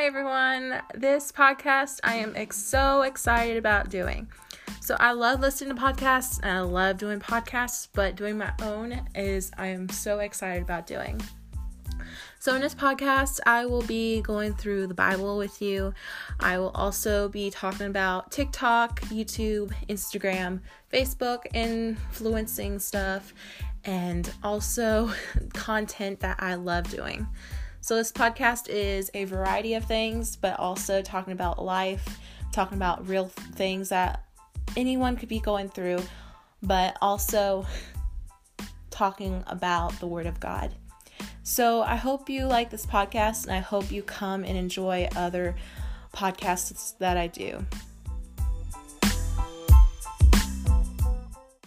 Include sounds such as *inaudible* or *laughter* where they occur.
Hi, everyone. This podcast I am ex- so excited about doing. So, I love listening to podcasts and I love doing podcasts, but doing my own is I am so excited about doing. So, in this podcast, I will be going through the Bible with you. I will also be talking about TikTok, YouTube, Instagram, Facebook, influencing stuff, and also *laughs* content that I love doing. So, this podcast is a variety of things, but also talking about life, talking about real things that anyone could be going through, but also talking about the Word of God. So, I hope you like this podcast and I hope you come and enjoy other podcasts that I do.